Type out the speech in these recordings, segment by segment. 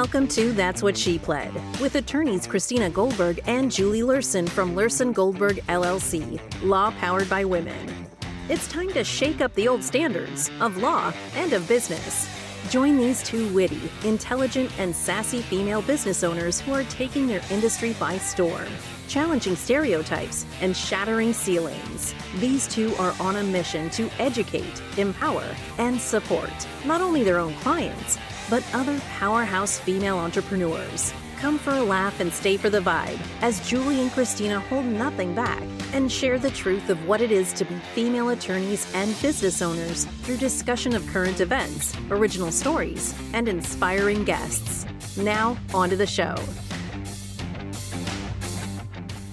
Welcome to That's What She Pled with attorneys Christina Goldberg and Julie Luhrsen from Luhrsen Goldberg LLC, law powered by women. It's time to shake up the old standards of law and of business. Join these two witty, intelligent, and sassy female business owners who are taking their industry by storm, challenging stereotypes and shattering ceilings. These two are on a mission to educate, empower, and support not only their own clients, but other powerhouse female entrepreneurs. Come for a laugh and stay for the vibe as Julie and Christina hold nothing back and share the truth of what it is to be female attorneys and business owners through discussion of current events, original stories, and inspiring guests. Now, on to the show.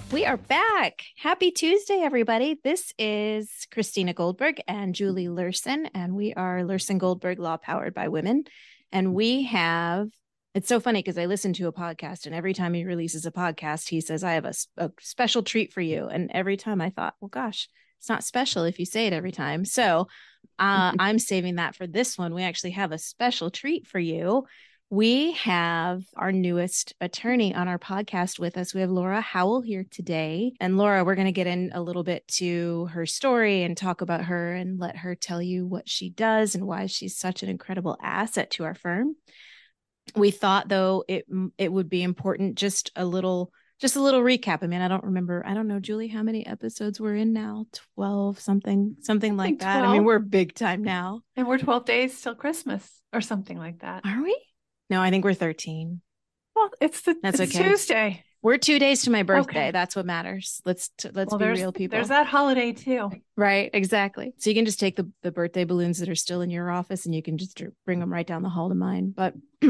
We are back. Happy Tuesday, everybody. This is Christina Goldberg and Julie Luhrsen, and we are Luhrsen Goldberg Law Powered by Women. And we have it's so funny because I listen to a podcast, and every time he releases a podcast, he says, I have a, a, special treat for you. And every time I thought, well, gosh, it's not special if you say it every time. So uh, I'm saving that for this one. We actually have a special treat for you. We have our newest attorney on our podcast with us. We have Lora Howell here today. And Lora, we're going to get in a little bit to her story and talk about her and let her tell you what she does and why she's such an incredible asset to our firm we thought though it it would be important just a little just a little recap. I mean, I don't remember. I don't know, Julie, how many episodes we're in now? 12, something, something like that. 12. I mean, we're big time now. And we're 12 days till Christmas or something like that. Are we? No, I think we're 13. Well, it's the That's it's okay. Tuesday. We're two days to my birthday. Okay. That's what matters. Let's t- let's well, be real people. There's that holiday too. Right, exactly. So you can just take the, the birthday balloons that are still in your office and you can just bring them right down the hall to mine. But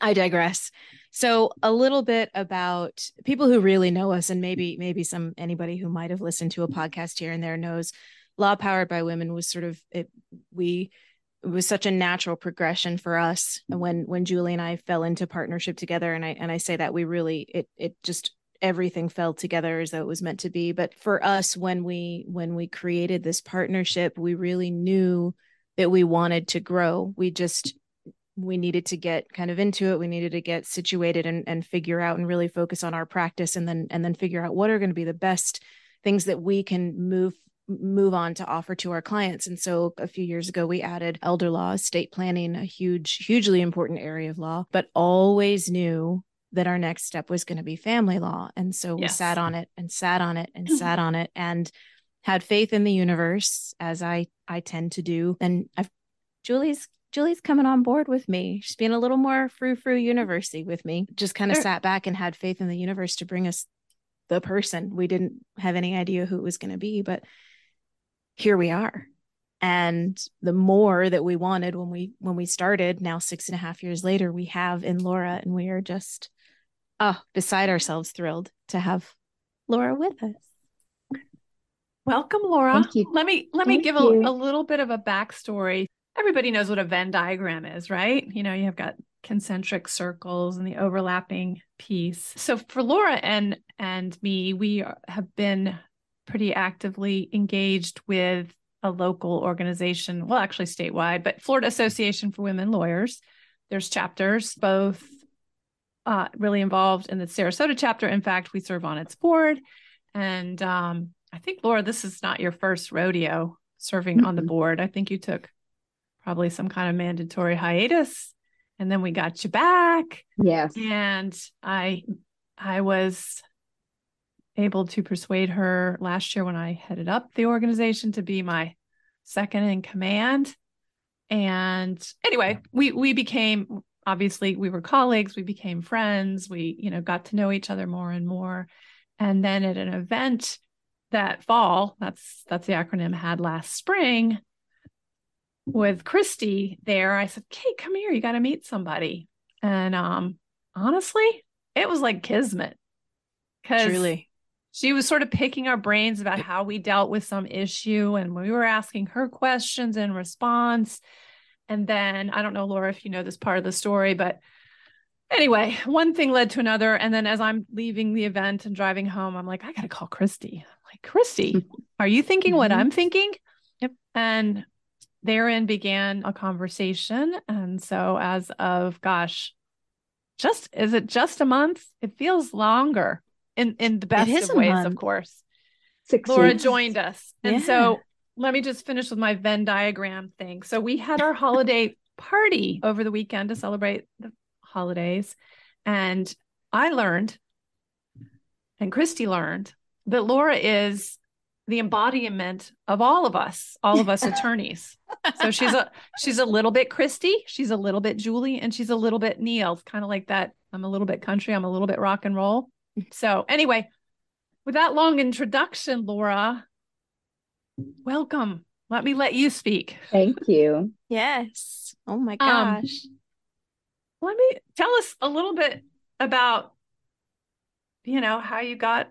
I digress. So a little bit about people who really know us and maybe maybe some anybody who might have listened to a podcast here and there knows Law Powered by Women was sort of it we it was such a natural progression for us mm-hmm. when when Julie and I fell into partnership together. And I and I say that we really it it just everything fell together as though it was meant to be. But for us when we when we created this partnership we really knew that we wanted to grow. We just we needed to get kind of into it. We needed to get situated and, and figure out and really focus on our practice and then and then figure out what are going to be the best things that we can move move on to offer to our clients and so a few years ago we added elder law estate planning a huge hugely important area of law but always knew that our next step was going to be family law and so we yes. sat on it and sat on it and mm-hmm. sat on it and had faith in the universe as i i tend to do and i've julie's Julie's coming on board with me. She's being a little more frou frou university with me. Just kind of sure. sat back and had faith in the universe to bring us the person. We didn't have any idea who it was going to be, but here we are. And the more that we wanted when we when we started, now six and a half years later, we have in Lora, and we are just oh beside ourselves thrilled to have Lora with us. Welcome, Lora. Let me let Thank me give a, a, little bit of a backstory everybody knows what a Venn diagram is, right? You know, you have got concentric circles and the overlapping piece. So for Lora and and me, we have been pretty actively engaged with a local organization, well actually statewide, but Florida Association for Women Lawyers. There's chapters both uh, really involved in the Sarasota chapter. In fact, we serve on its board. And um, I think, Lora, this is not your first rodeo serving mm-hmm. on the board. I think you took probably some kind of mandatory hiatus and then we got you back yes and i i was able to persuade her last year when i headed up the organization to be my second in command and anyway we we became obviously we were colleagues we became friends we you know got to know each other more and more and then at an event that fall that's that's the acronym had last spring with Christy there, I said, Kate, come here. You got to meet somebody. And um, honestly, it was like kismet. Because Truly. She was sort of picking our brains about how we dealt with some issue. And we were asking her questions in response. And then I don't know, Lora, if you know this part of the story, but anyway, one thing led to another. And then as I'm leaving the event and driving home, I'm like, I got to call Christy. I'm like, Christy, are you thinking what mm-hmm. I'm thinking? Yep. And therein began a conversation. And so, as of gosh, just is it just a month? It feels longer in in the best of ways, month. of course. Six Lora weeks. joined us. And yeah. so let me just finish with my Venn diagram thing. So we had our holiday party over the weekend to celebrate the holidays. And I learned, and Christy learned, that Lora is the embodiment of all of us, all of us attorneys. So she's a she's a little bit Christy, she's a little bit Julie, and she's a little bit Neil. Kind of like that. I'm a little bit country, I'm a little bit rock and roll. So anyway, with that long introduction, Lora, welcome. Let me let you speak. Thank you. Yes. Oh my um, gosh. Um, let me tell us a little bit about, you know, how you got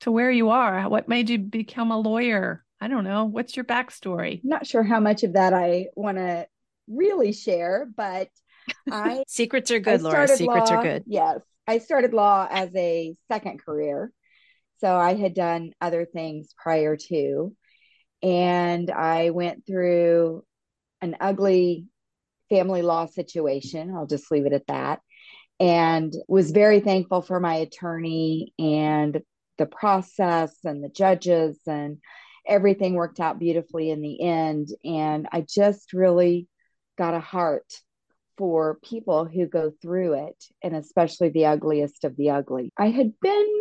to where you are. What made you become a lawyer? I don't know. What's your backstory? Not sure how much of that I want to really share, but I secrets are good, Lora. Secrets law, are good. Yes. I started law as a second career. So I had done other things prior to. And I went through an ugly family law situation. I'll just leave it at that. And was very thankful for my attorney and the process and the judges and everything worked out beautifully in the end. And I just really got a heart for people who go through it, and especially the ugliest of the ugly. I had been,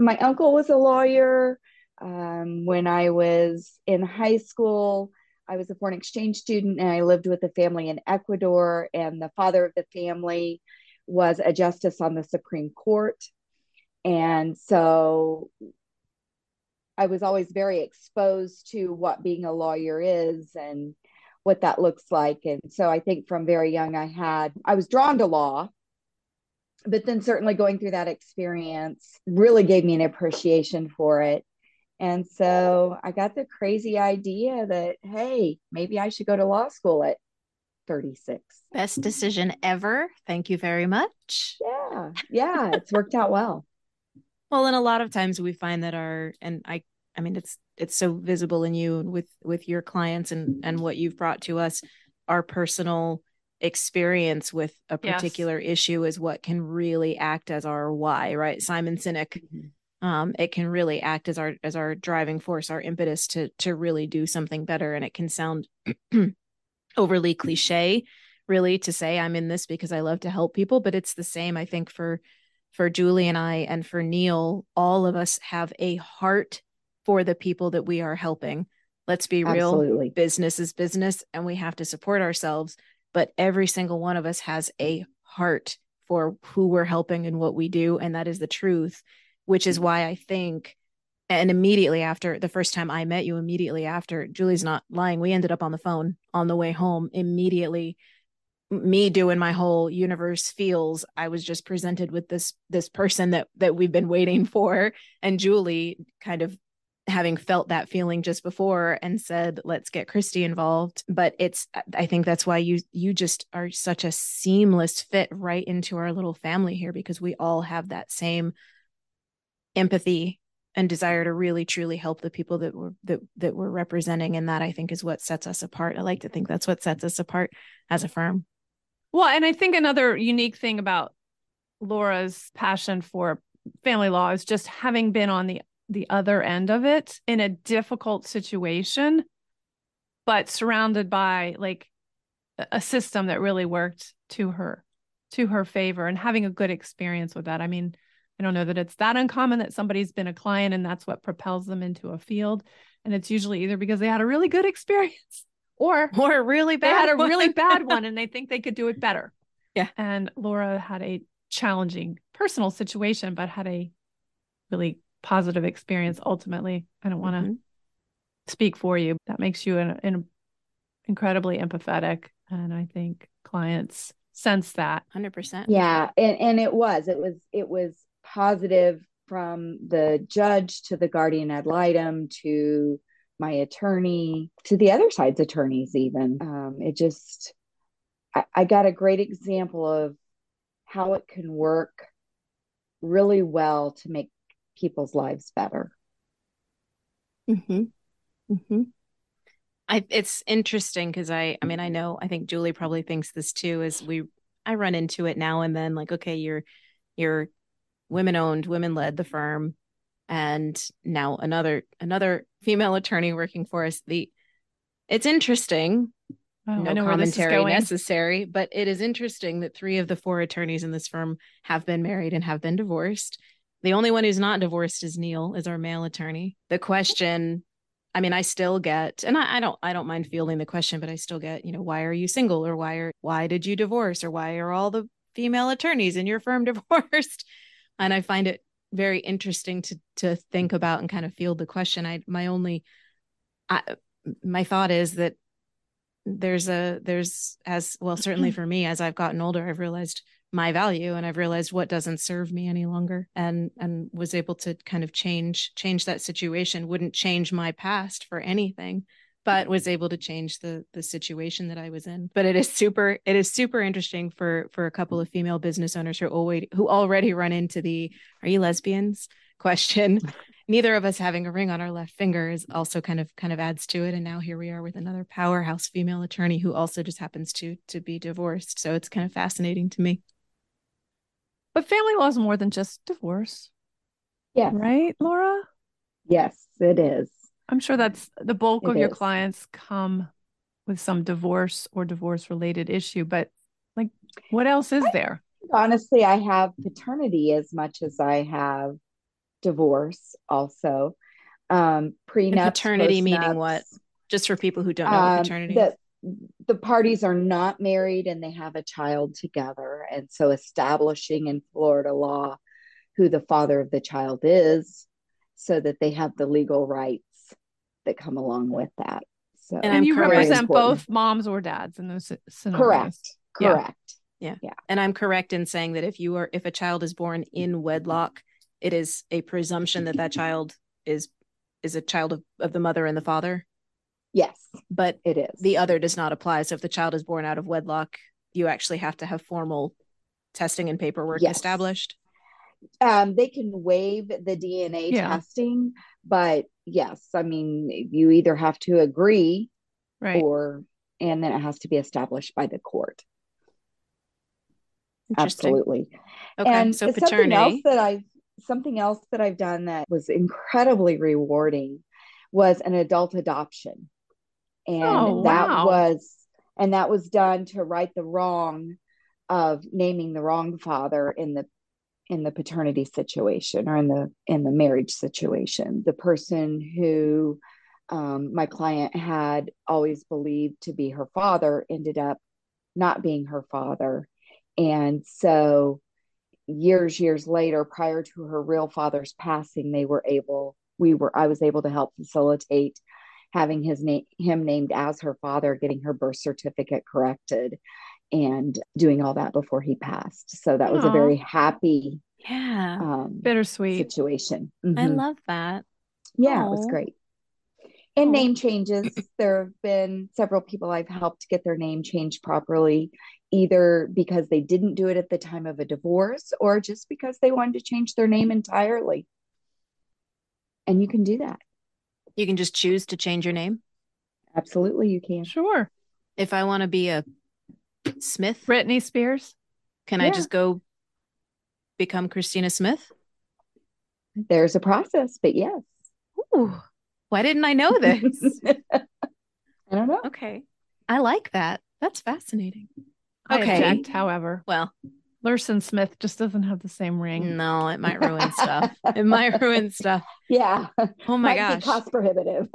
my uncle was a lawyer. Um, when I was in high school, I was a foreign exchange student and I lived with a family in Ecuador, and the father of the family was a justice on the Supreme Court. And so I was always very exposed to what being a lawyer is and what that looks like. And so I think from very young, I had, I was drawn to law, but then certainly going through that experience really gave me an appreciation for it. And so I got the crazy idea that, hey, maybe I should go to law school at 36. Best decision ever. Thank you very much. Yeah. Yeah. It's worked out well. Well, and a lot of times we find that our, and I I mean, it's it's so visible in you with with your clients and and what you've brought to us. Our personal experience with a particular yes. issue is what can really act as our why, right? Simon Sinek. Mm-hmm. Um, it can really act as our as our driving force, our impetus to to really do something better. And it can sound overly cliche, really, to say I'm in this because I love to help people, but it's the same, I think, for for Julie and I and for Neil. All of us have a heart for the people that we are helping. Let's be real. Absolutely. Business is business and we have to support ourselves. But every single one of us has a heart for who we're helping and what we do. And that is the truth, which is why I think, and immediately after the first time I met you, immediately after, Julie's not lying, we ended up on the phone on the way home immediately me doing my whole universe feels i was just presented with this this person that that we've been waiting for and julie kind of having felt that feeling just before and said let's get christy involved. But it's i think that's why you you just are such a seamless fit right into our little family here because we all have that same empathy and desire to really truly help the people that we're that, that we're representing. And that i think is what sets us apart. I like to think that's what sets us apart as a firm. Well and i think another unique thing about lora's passion for family law is just having been on the the other end of it in a difficult situation, but surrounded by like a system that really worked to her, to her favor, and having a good experience with that. I mean, I don't know that it's that uncommon that somebody's been a client and that's what propels them into a field. And it's usually either because they had a really good experience or or a really bad they had a one. really bad one and they think they could do it better. Yeah. And Lora had a challenging personal situation, but had a really positive experience ultimately. I don't want to mm-hmm. speak for you. That makes you an, an incredibly empathetic. And I think clients sense that 100%. Yeah. And, and it was, it was, it was positive from the judge to the guardian ad litem to my attorney to the other side's attorneys even um, it just I, I got a great example of how it can work really well to make people's lives better. Mm-hmm. Mm-hmm. I, it's interesting because I, I mean, I know, I think Julie probably thinks this too. Is we, I run into it now and then like okay you're you're women owned women led the firm and now another another female attorney working for us the it's interesting oh, no commentary necessary but it is interesting that three of the four attorneys in this firm have been married and have been divorced the only one who's not divorced is neil is our male attorney the question I mean, I still get, and I, I, don't, I don't mind fielding the question, but I still get, you know, why are you single, or why are, why did you divorce, or why are all the female attorneys in your firm divorced? And I find it very interesting to to think about and kind of field the question. I, my only, I, my thought is that there's a, there's as well, certainly for me, as I've gotten older, I've realized my value and i've realized what doesn't serve me any longer and and was able to kind of change change that situation. Wouldn't change my past for anything but was able to change the the situation that i was in. But it is super it is super interesting for for a couple of female business owners who already who already run into the are you lesbians? question. Neither of us having a ring on our left finger is also kind of kind of adds to it and now here we are with another powerhouse female attorney who also just happens to to be divorced. So it's kind of fascinating to me but family law is more than just divorce. Yeah. Right, Lora? Yes, it is. I'm sure that's the bulk it of is. your clients come with some divorce or divorce related issue, but like what else is there? Honestly, I have paternity as much as I have divorce also. Um prenup paternity meaning what? Just for people who don't know um, paternity. The, the parties are not married and they have a child together. And so establishing in Florida law who the father of the child is so that they have the legal rights that come along with that. So and, and you represent both moms or dads in those scenarios. Correct. Correct. Yeah. yeah. And I'm correct in saying that if you are if a child is born in wedlock, it is a presumption that that child is is a child of, of the mother and the father. Yes, but it is. The other does not apply. So if the child is born out of wedlock, you actually have to have formal testing and paperwork yes. established. Um, they can waive the DNA yeah. testing, but yes, I mean, you either have to agree right. or, and then it has to be established by the court. Absolutely. Okay, and so paternity. Something else that I've something else that I've done that was incredibly rewarding was an adult adoption and oh, that wow. was and that was done to right the wrong of naming the wrong father in the in the paternity situation or in the in the marriage situation the person who um, my client had always believed to be her father ended up not being her father and so years years later prior to her real father's passing they were able we were i was able to help facilitate having his name him named as her father, getting her birth certificate corrected, and doing all that before he passed. So that Aww. was a very happy, yeah, um, bittersweet situation. Mm-hmm. I love that. Yeah, Aww. it was great. And Aww. name changes. There have been several people I've helped get their name changed properly, either because they didn't do it at the time of a divorce or just because they wanted to change their name entirely. And you can do that. You can just choose to change your name. Absolutely, you can. Sure. If I want to be a Smith, Britney Spears, can yeah. I just go become Christina Smith? There's a process, but yes. Ooh, why didn't I know this? I don't know. Okay. I like that. That's fascinating. Okay. I object, however. Well, Luhrsen Smith just doesn't have the same ring. No, it might ruin stuff. It might ruin stuff. Yeah. Oh my gosh. cost prohibitive.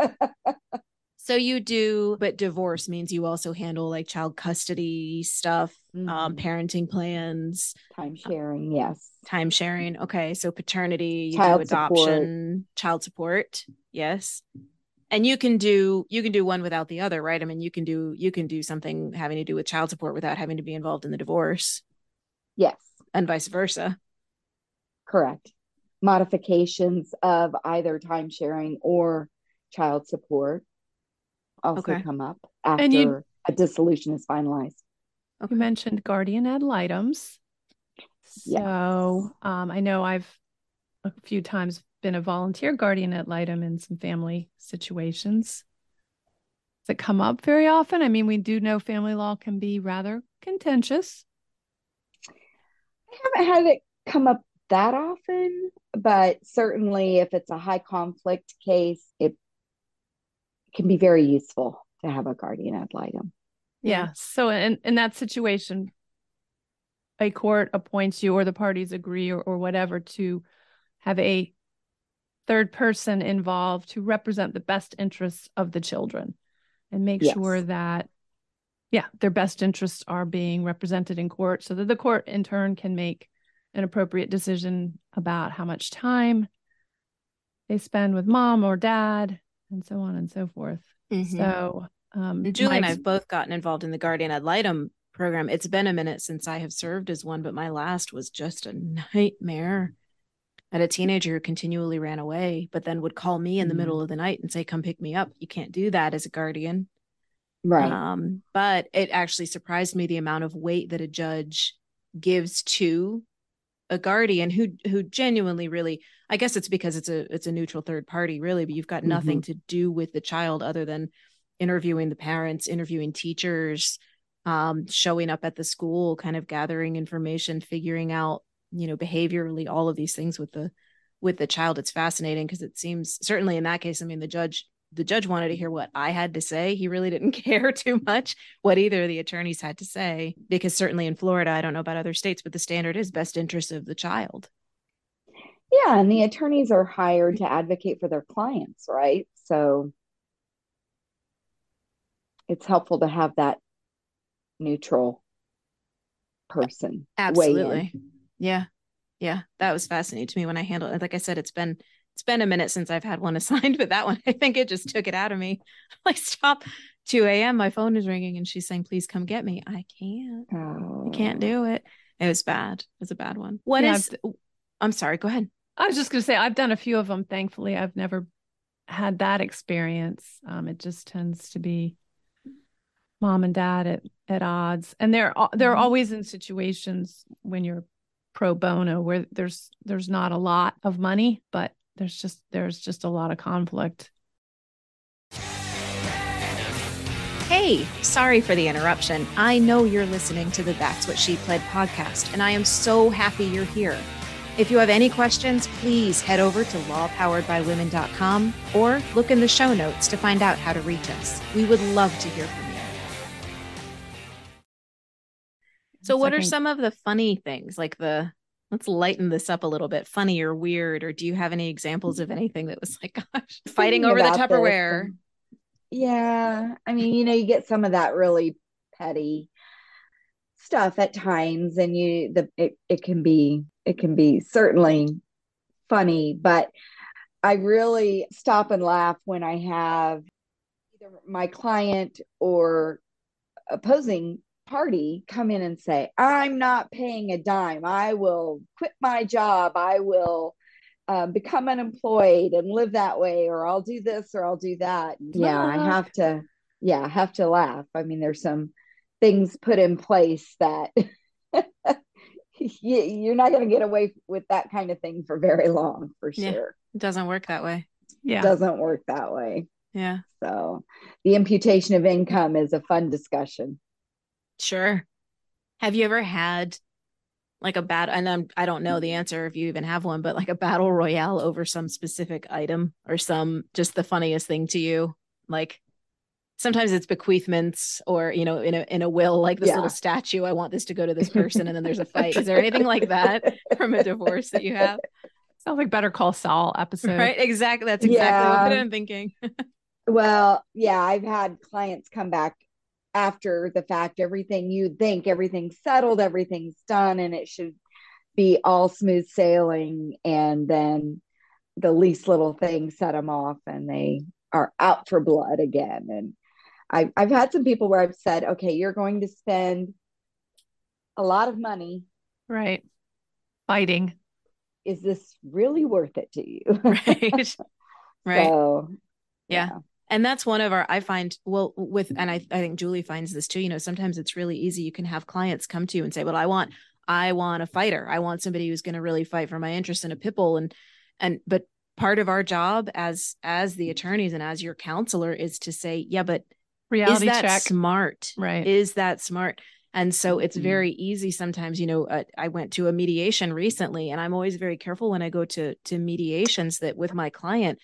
so you do, but divorce means you also handle like child custody stuff, um, mm-hmm. um, parenting plans, time sharing. Yes. Time sharing. Okay. So paternity, you child adoption, support. child support. Yes. And you can do you can do one without the other, right? I mean, you can do you can do something having to do with child support without having to be involved in the divorce. Yes. And vice versa. Correct. Modifications of either time sharing or child support also okay. come up after you, a dissolution is finalized. Okay. You mentioned guardian ad litems. Yes. So um, I know I've a few times been a volunteer guardian ad litem in some family situations. Does it come up very often? I mean, we do know family law can be rather contentious. I haven't had it come up that often, but certainly if it's a high conflict case, it can be very useful to have a guardian ad litem. Yeah. So in, in that situation, a court appoints you or the parties agree or, or whatever to have a third person involved to represent the best interests of the children and make yes. sure that yeah their best interests are being represented in court so that the court in turn can make an appropriate decision about how much time they spend with mom or dad and so on and so forth. Mm-hmm. so um julie and i've both gotten involved in the guardian ad litem program. It's been a minute since i have served as one but my last was just a nightmare. At a teenager who continually ran away but then would call me in the mm-hmm. middle of the night and say come pick me up. You can't do that as a guardian right um but it actually surprised me the amount of weight that a judge gives to a guardian who who genuinely really i guess it's because it's a it's a neutral third party really but you've got mm-hmm. nothing to do with the child other than interviewing the parents interviewing teachers um, showing up at the school kind of gathering information figuring out you know behaviorally all of these things with the with the child it's fascinating because it seems certainly in that case i mean the judge the judge wanted to hear what I had to say. He really didn't care too much what either of the attorneys had to say, because certainly in Florida, I don't know about other states, but the standard is best interest of the child. Yeah. And the attorneys are hired to advocate for their clients, right? So it's helpful to have that neutral person. Absolutely. Yeah. Yeah. That was fascinating to me when I handled it. Like I said, it's been it's been a minute since I've had one assigned, but that one, I think it just took it out of me. like, stop. 2 a.m. My phone is ringing and she's saying, please come get me. I can't. Oh. I can't do it. It was bad. It was a bad one. What yeah, is? I'm sorry. Go ahead. I was just going to say, I've done a few of them. Thankfully, I've never had that experience. Um, it just tends to be mom and dad at, at odds. And they're, they're mm-hmm. always in situations when you're pro bono where there's, there's not a lot of money, but there's just there's just a lot of conflict Hey, sorry for the interruption. I know you're listening to the That's What She Pled podcast, and I am so happy you're here. If you have any questions, please head over to lawpoweredbywomen.com or look in the show notes to find out how to reach us. We would love to hear from you. So, what are some of the funny things, like the let's lighten this up a little bit funny or weird or do you have any examples of anything that was like gosh fighting over the tupperware? yeah i mean you know you get some of that really petty stuff at times and you the it, it can be it can be certainly funny but i really stop and laugh when i have either my client or opposing party come in and say, I'm not paying a dime. I will quit my job. I will uh, become unemployed and live that way, or I'll do this or I'll do that. Yeah, I have to, yeah, I have to laugh. I mean, there's some things put in place that you're not going to get away with that kind of thing for very long, for sure. Yeah, it doesn't work that way. Yeah. It doesn't work that way. Yeah. So the imputation of income is a fun discussion. Sure. Have you ever had like a bad and I'm, I don't know the answer if you even have one, but like a battle royale over some specific item or some just the funniest thing to you? Like sometimes it's bequeathments or you know in a in a will like this yeah. little statue I want this to go to this person and then there's a fight. Is there anything like that from a divorce that you have? Sounds like Better Call Saul episode. Right? Exactly. That's exactly yeah. what I'm thinking. well, yeah, I've had clients come back after the fact everything you think everything's settled everything's done and it should be all smooth sailing and then the least little thing set them off and they are out for blood again. And I've, I've had some people where i've said okay you're going to spend a lot of money right. Fighting. Is this really worth it to you? Right. Right. so, yeah. yeah and that's one of our i find well with and I, I think julie finds this too you know sometimes it's really easy you can have clients come to you and say well i want i want a fighter. I want somebody who's going to really fight for my interest in a pit bull. And and but part of our job as as the attorneys and as your counselor is to say yeah but reality is that check. smart? Right. Is that smart? And so it's mm-hmm. very easy sometimes, you know, uh, I went to a mediation recently and I'm always very careful when I go to to mediations that with my client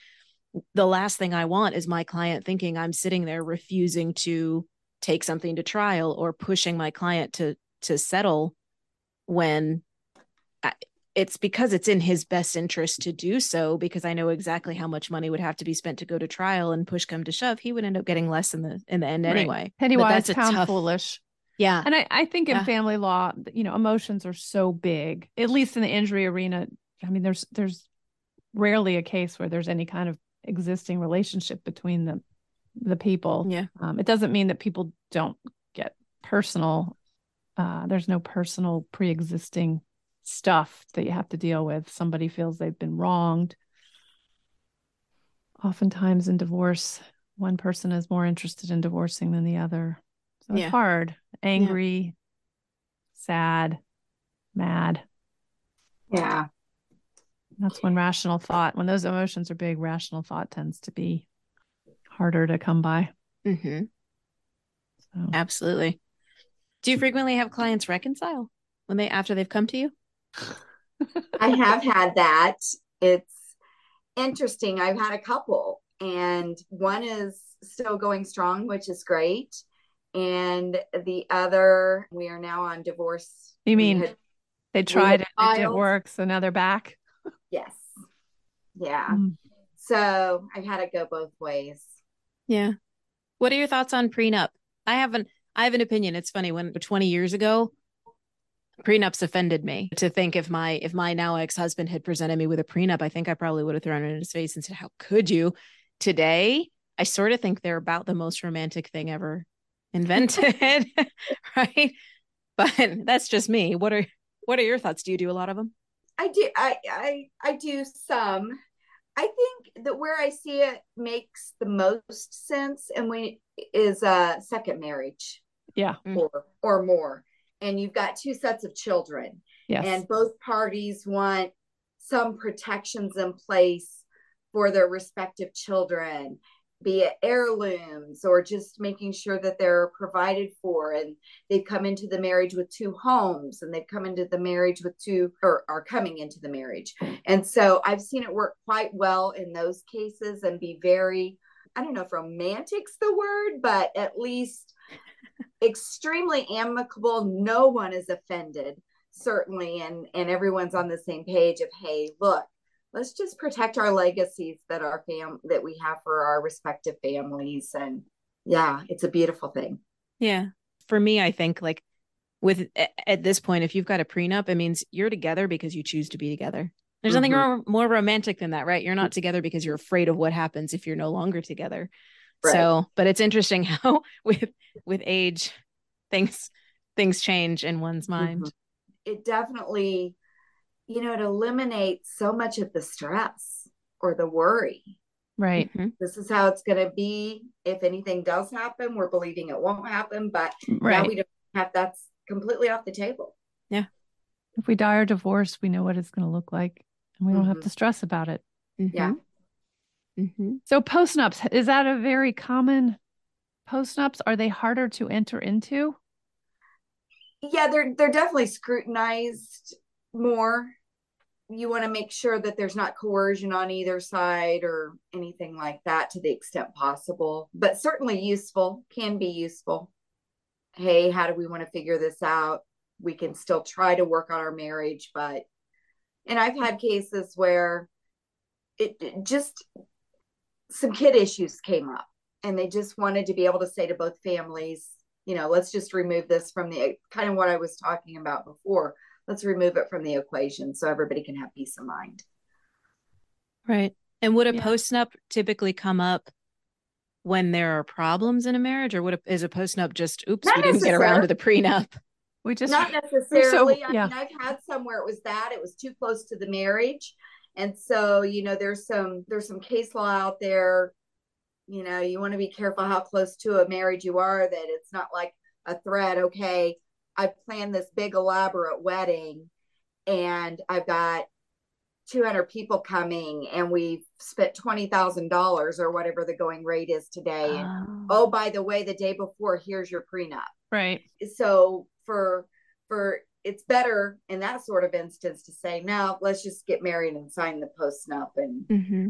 the last thing I want is my client thinking I'm sitting there refusing to take something to trial or pushing my client to to settle when I, it's because it's in his best interest to do so because I know exactly how much money would have to be spent to go to trial and push come to shove he would end up getting less in the in the end right. anyway. Penny wise, pound tough, foolish. Yeah. And I, I think in yeah. family law, you know, emotions are so big, at least in the injury arena. I mean, there's there's rarely a case where there's any kind of existing relationship between the the people. Yeah. Um, it doesn't mean that people don't get personal. Uh, there's no personal pre-existing stuff that you have to deal with. Somebody feels they've been wronged. Oftentimes in divorce, one person is more interested in divorcing than the other. So yeah. it's hard, angry, yeah. sad, mad. Yeah. That's when rational thought, when those emotions are big, rational thought tends to be harder to come by. Mm-hmm. So. Absolutely. Do you frequently have clients reconcile when they after they've come to you? I have had that. It's interesting. I've had a couple, and one is still going strong, which is great. And the other, we are now on divorce. You mean had, they tried it, it didn't work, so now they're back? Yes. Yeah. Mm. So I've had it go both ways. Yeah. What are your thoughts on prenup? I haven't I have an opinion. It's funny when 20 years ago prenups offended me to think if my if my now ex-husband had presented me with a prenup, I think I probably would have thrown it in his face and said, How could you? Today, I sort of think they're about the most romantic thing ever invented. right. But that's just me. What are what are your thoughts? Do you do a lot of them? I do. I, I, I do some. I think that where I see it makes the most sense, and we is a second marriage, yeah, mm. or or more, and you've got two sets of children, yes. and both parties want some protections in place for their respective children be it heirlooms or just making sure that they're provided for. And they've come into the marriage with two homes and they've come into the marriage with two or are coming into the marriage. And so i've seen it work quite well in those cases and be very i don't know if romantic's the word but at least extremely amicable. No one is offended certainly and and everyone's on the same page of hey look let's just protect our legacies that our fam that we have for our respective families and yeah it's a beautiful thing. Yeah. For me i think like with at this point if you've got a prenup it means you're together because you choose to be together. There's mm-hmm. nothing more, romantic than that right? You're not together because you're afraid of what happens if you're no longer together. Right. so but it's interesting how with with age things things change in one's mind. Mm-hmm. it definitely you know, it eliminates so much of the stress or the worry. Right. Mm-hmm. This is how it's going to be. If anything does happen, we're believing it won't happen, but right. now we don't have that's completely off the table. Yeah. If we die or divorce, we know what it's going to look like and we mm-hmm. don't have mm-hmm. to stress about it. Mm-hmm. Yeah. Mm-hmm. So postnups, is that a very common postnups? Are they harder to enter into? Yeah, they're they're definitely scrutinized more you want to make sure that there's not coercion on either side or anything like that to the extent possible but certainly useful can be useful. Hey how do we want to figure this out? We can still try to work on our marriage but and i've had cases where it, it just some kid issues came up and they just wanted to be able to say to both families you know let's just remove this from the kind of what i was talking about before let's remove it from the equation so everybody can have peace of mind. Right. And would a yeah. postnup typically come up when there are problems in a marriage, or would a, is a postnup just oops, Not we didn't get around to the prenup? We just not necessarily. So, yeah. I mean, I've had some where it was that it was too close to the marriage, and so you know, there's some there's some case law out there. You know, you want to be careful how close to a marriage you are. That it's not like a threat. Okay, I planned this big elaborate wedding and I've got 200 people coming and we've spent $20,000 or whatever the going rate is today. Oh. And, oh, by the way, the day before, here's your prenup. Right. So for for it's better in that sort of instance to say, now let's just get married and sign the post nup and mm-hmm.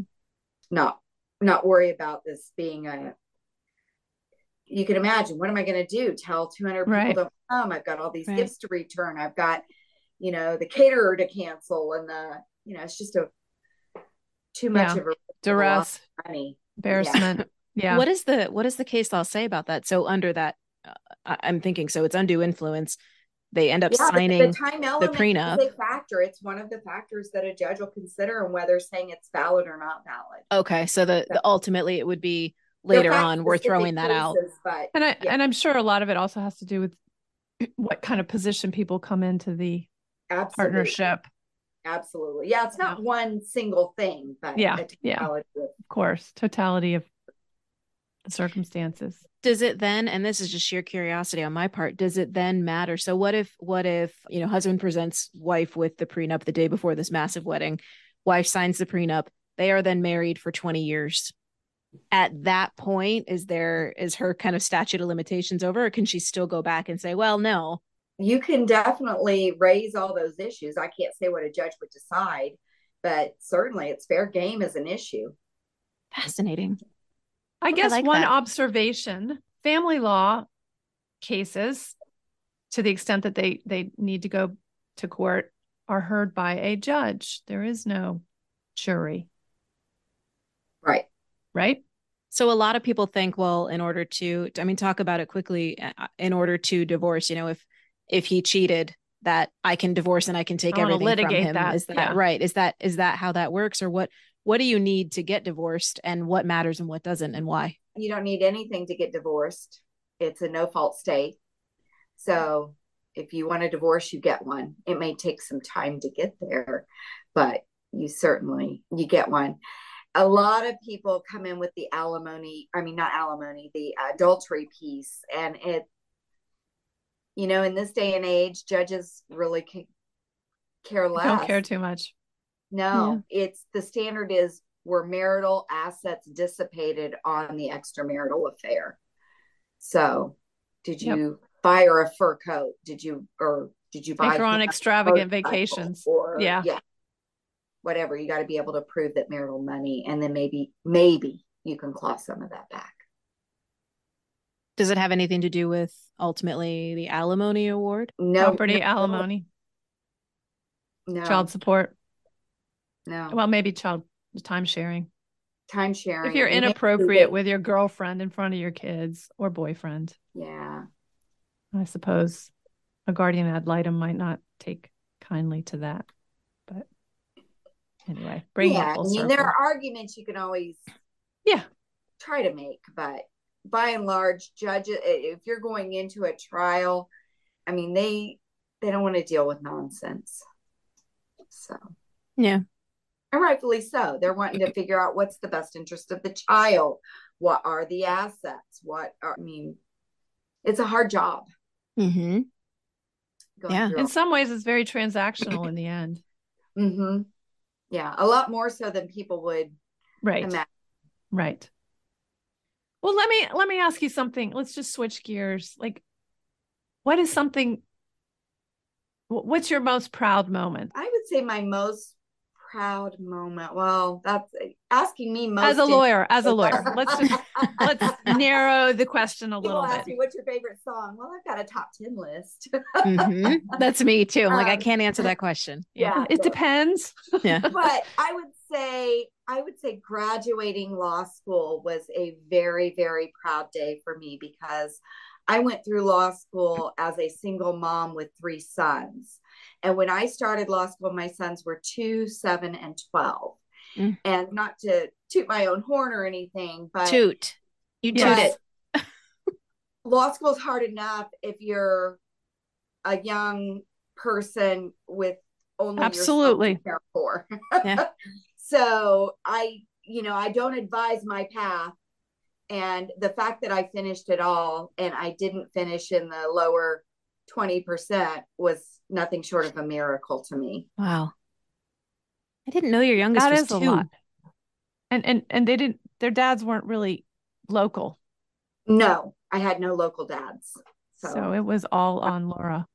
not not worry about this being a you can imagine what am i going to do tell 200 right. people to come i've got all these right. gifts to return i've got you know the caterer to cancel and the you know it's just a too much yeah. of a duress money embarrassment yeah. yeah. what is the what is the case law say about that so under that uh, i'm thinking so it's undue influence they end up yeah, signing the, time the prenup. Is a factor. It's one of the factors that a judge will consider and whether saying it's valid or not valid. Okay, so the, the ultimately it would be later on we're throwing that out. But, and I yeah. and I'm sure a lot of it also has to do with what kind of position people come into the Absolutely. partnership. Absolutely. Yeah, it's not one single thing, but yeah, yeah, of course, totality of the circumstances does it then and this is just sheer curiosity on my part does it then matter so what if what if you know husband presents wife with the prenup the day before this massive wedding wife signs the prenup they are then married for 20 years at that point is there is her kind of statute of limitations over or can she still go back and say well no you can definitely raise all those issues i can't say what a judge would decide but certainly it's fair game as an issue fascinating I guess I like one that. observation family law cases, to the extent that they, they need to go to court, are heard by a judge. There is no jury. Right. Right. So a lot of people think, well, in order to, I mean, talk about it quickly. Uh, in order to divorce, you know, if if he cheated, that I can divorce and I can take I everything from him. That. Is that yeah. right? Is that is that how that works, or what? what do you need to get divorced and what matters and what doesn't and why? You don't need anything to get divorced. It's a no fault state. So if you want a divorce, you get one. It may take some time to get there, but you certainly you get one. A lot of people come in with the alimony, I mean not alimony, the adultery piece and it you know, in this day and age, judges really care less. Don't care too much. No, yeah. it's the standard is were marital assets dissipated on the extramarital affair. So, did you yep. buy her a fur coat? Did you or did you buy Take her on extravagant vacations? Or yeah, yeah, whatever. You got to be able to prove that marital money, and then maybe maybe you can claw some of that back. Does it have anything to do with ultimately the alimony award? No, property no, alimony. No. Child support. No. Well, maybe child time sharing. Time sharing. If you're inappropriate with your girlfriend in front of your kids or boyfriend. Yeah. I suppose a guardian ad litem might not take kindly to that. Anyway, bring yeah, I mean, there are arguments you can always yeah try to make, but by and large, judges if you're going into a trial, I mean they they don't want to deal with nonsense. So yeah and rightfully so. They're wanting to figure out what's the best interest of the child. What are the assets? What are, I mean, it's a hard job. Mm-hmm. Yeah. In some ways, it's very transactional in the end. Mm-hmm. Yeah. A lot more so than people would right. Imagine. Right. Well, let me let me ask you something. Let's just switch gears. Like, what is something? What's your most proud moment? I would say my most proud moment. Well, that's asking me most as a lawyer. As a lawyer, let's just let's narrow the question a little People bit. Me, What's your favorite song? Well, I've got a top ten list. mm-hmm. That's me too. I'm um, like, I um, can't answer that question. Yeah, yeah it depends. yeah, but I would say I would say graduating law school was a very very proud day for me because I went through law school as a single mom with three sons. And when I started law school, my sons were two, seven, and 12. Mm. And not to toot my own horn or anything, but toot. You toot it. law school is hard enough if you're a young person with only absolutely care for. yeah. so I, you know, I don't advise my path. And the fact that I finished it all and I didn't finish in the lower 20% was nothing short of a miracle to me. Wow. I didn't know your youngest that was is two. a lot. And and and they didn't their dads weren't really local. No, I had no local dads. So, so it was all on Lora.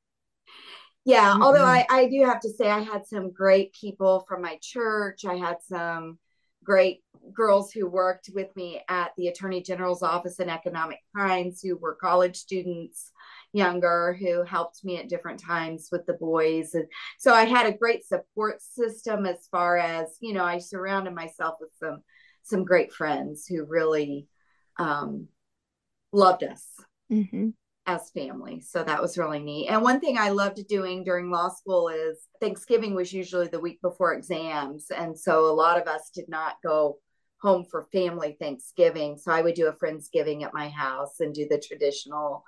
Yeah, mm-hmm. although I, I do have to say I had some great people from my church. I had some great girls who worked with me at the Attorney General's office in economic crimes who were college students younger who helped me at different times with the boys and so I had a great support system as far as you know I surrounded myself with some some great friends who really um, loved us mm-hmm as family. So that was really neat. And one thing I loved doing during law school is Thanksgiving was usually the week before exams. And so a lot of us did not go home for family Thanksgiving. So I would do a Friendsgiving at my house and do the traditional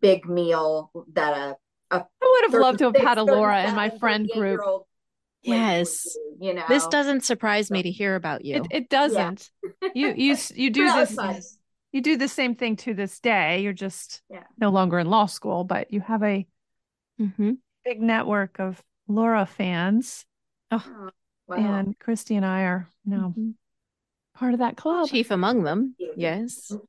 big meal that a, a I would have loved to have had a Lora in my friend group. Yes. you know, this doesn't surprise me to hear about you. It, it doesn't. Yeah. you you you do this you do the same thing to this day. You're just yeah. no longer in law school, but you have a mm-hmm. big network of Lora fans. Oh, oh wow. And Christy and I are now mm-hmm. part of that club. Chief among them. Yes. So,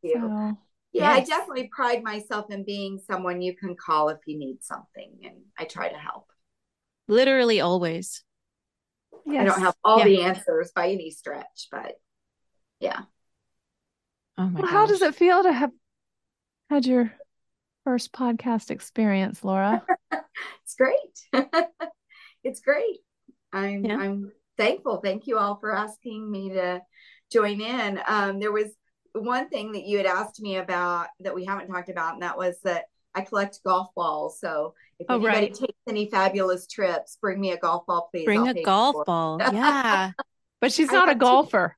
yeah, yes. I definitely pride myself in being someone you can call if you need something, and I try to help. Literally always. Yes. I don't have all yeah. the answers by any stretch, but yeah. Oh my well, how does it feel to have had your first podcast experience, Lora? it's great. it's great. I'm yeah. I'm thankful. Thank you all for asking me to join in. Um, there was one thing that you had asked me about that we haven't talked about, and that was that I collect golf balls. So if oh, anybody right. takes any fabulous trips, bring me a golf ball, please. Bring I'll a golf ball. Yeah. but she's not a golfer.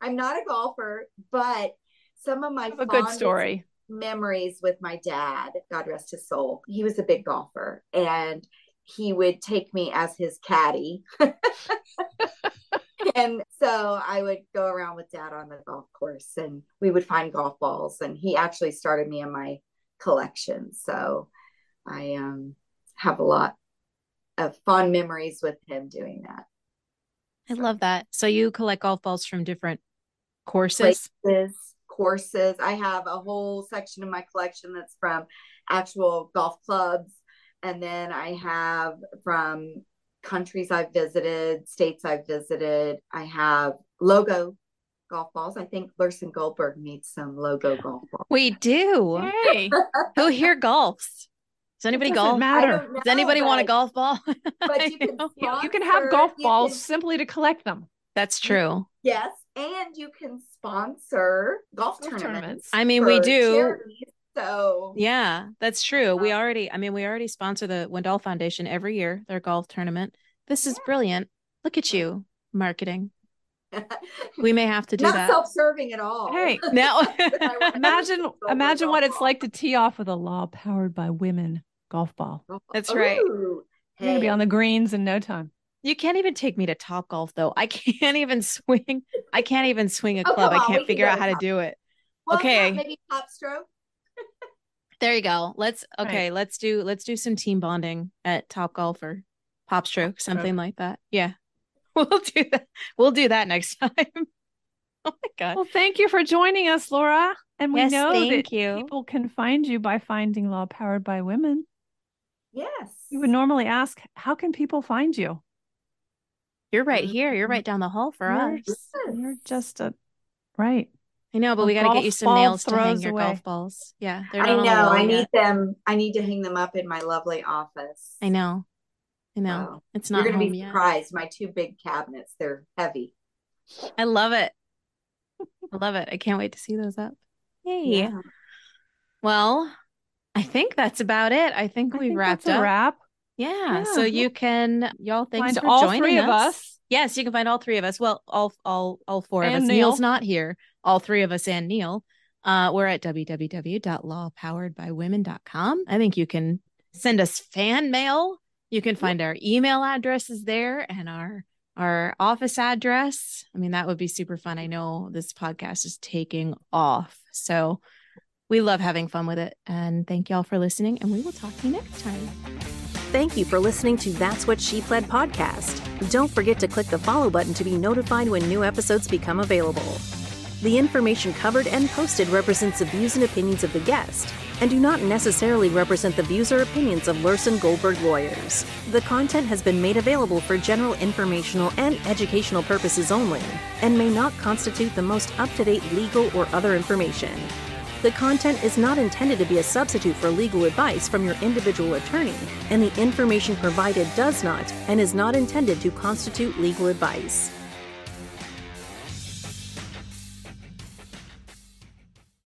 i I'm not a golfer, but some of my a good story memories with my dad, God rest his soul. He was a big golfer and he would take me as his caddy. and so I would go around with dad on the golf course and we would find golf balls. And he actually started me in my collection. So I um, have a lot of fond memories with him doing that. I love that. So you collect golf balls from different courses? Places, courses. I have a whole section of my collection that's from actual golf clubs. And then I have from countries I've visited, states I've visited. I have logo golf balls. I think Luhrsen Goldberg needs some logo golf balls. We do. Hey, who here golfs? Does anybody golf? Matter. Know, Does anybody want a golf ball? but you can, you can have golf balls can... simply to collect them. That's true. Yes, and you can sponsor golf, golf tournaments. tournaments. I mean, we do. So yeah, that's true. We already, I mean, we already sponsor the Wandall Foundation every year, their golf tournament. This is yeah. brilliant. Look at you, marketing. we may have to do Not that. self-serving at all. Hey, now imagine imagine what it's like to tee off with a law powered by women golf ball. Oh, that's right. Ooh, You're gonna be on the greens in no time. You can't even take me to Top Golf though. I can't even swing. I can't even swing a oh, club. Oh, I can't figure out how to do it. Well, okay. maybe top stroke. There you go. Let's okay, right. let's do let's do some team bonding at Top Golf or Pop Stroke, something like that. Yeah. We'll do that. We'll do that next time. oh my god. Well, thank you for joining us, Lora. And we yes, know that you. people can find you by finding Law Powered by Women. Yes. You would normally ask, how can people find you? You're right mm-hmm. here. You're right down the hall for you're, us. You're just a right. I know, but a we got to get you some nails to hang your away. golf balls. Yeah, they're not I know. I need them. I need to hang them up in my lovely office. I know. I know. So, it's not. You're going to be surprised. Yet. My two big cabinets. They're heavy. I love it. I love it. I can't wait to see those up. Yay. Yeah. Well, I think that's about it. I think we wrapped up. wrap. Yeah, yeah. So you can y'all thanks find for all joining three us. of us. Yes, you can find all three of us. Well, all all all four and of us. Neil. Neil's not here. All three of us and Neil. Uh, we're at www.lawpoweredbywomen.com. I think you can send us fan mail. You can find our email addresses there and our our office address. I mean, that would be super fun. I know this podcast is taking off. So we love having fun with it. And thank y'all for listening. And we will talk to you next time. Thank you for listening to That's What She Pled podcast. Don't forget to click the follow button to be notified when new episodes become available. The information covered and posted represents the views and opinions of the guest and do not necessarily represent the views or opinions of Luhrsen Goldberg lawyers. The content has been made available for general informational and educational purposes only and may not constitute the most up to date legal or other information. The content is not intended to be a substitute for legal advice from your individual attorney, and the information provided does not and is not intended to constitute legal advice.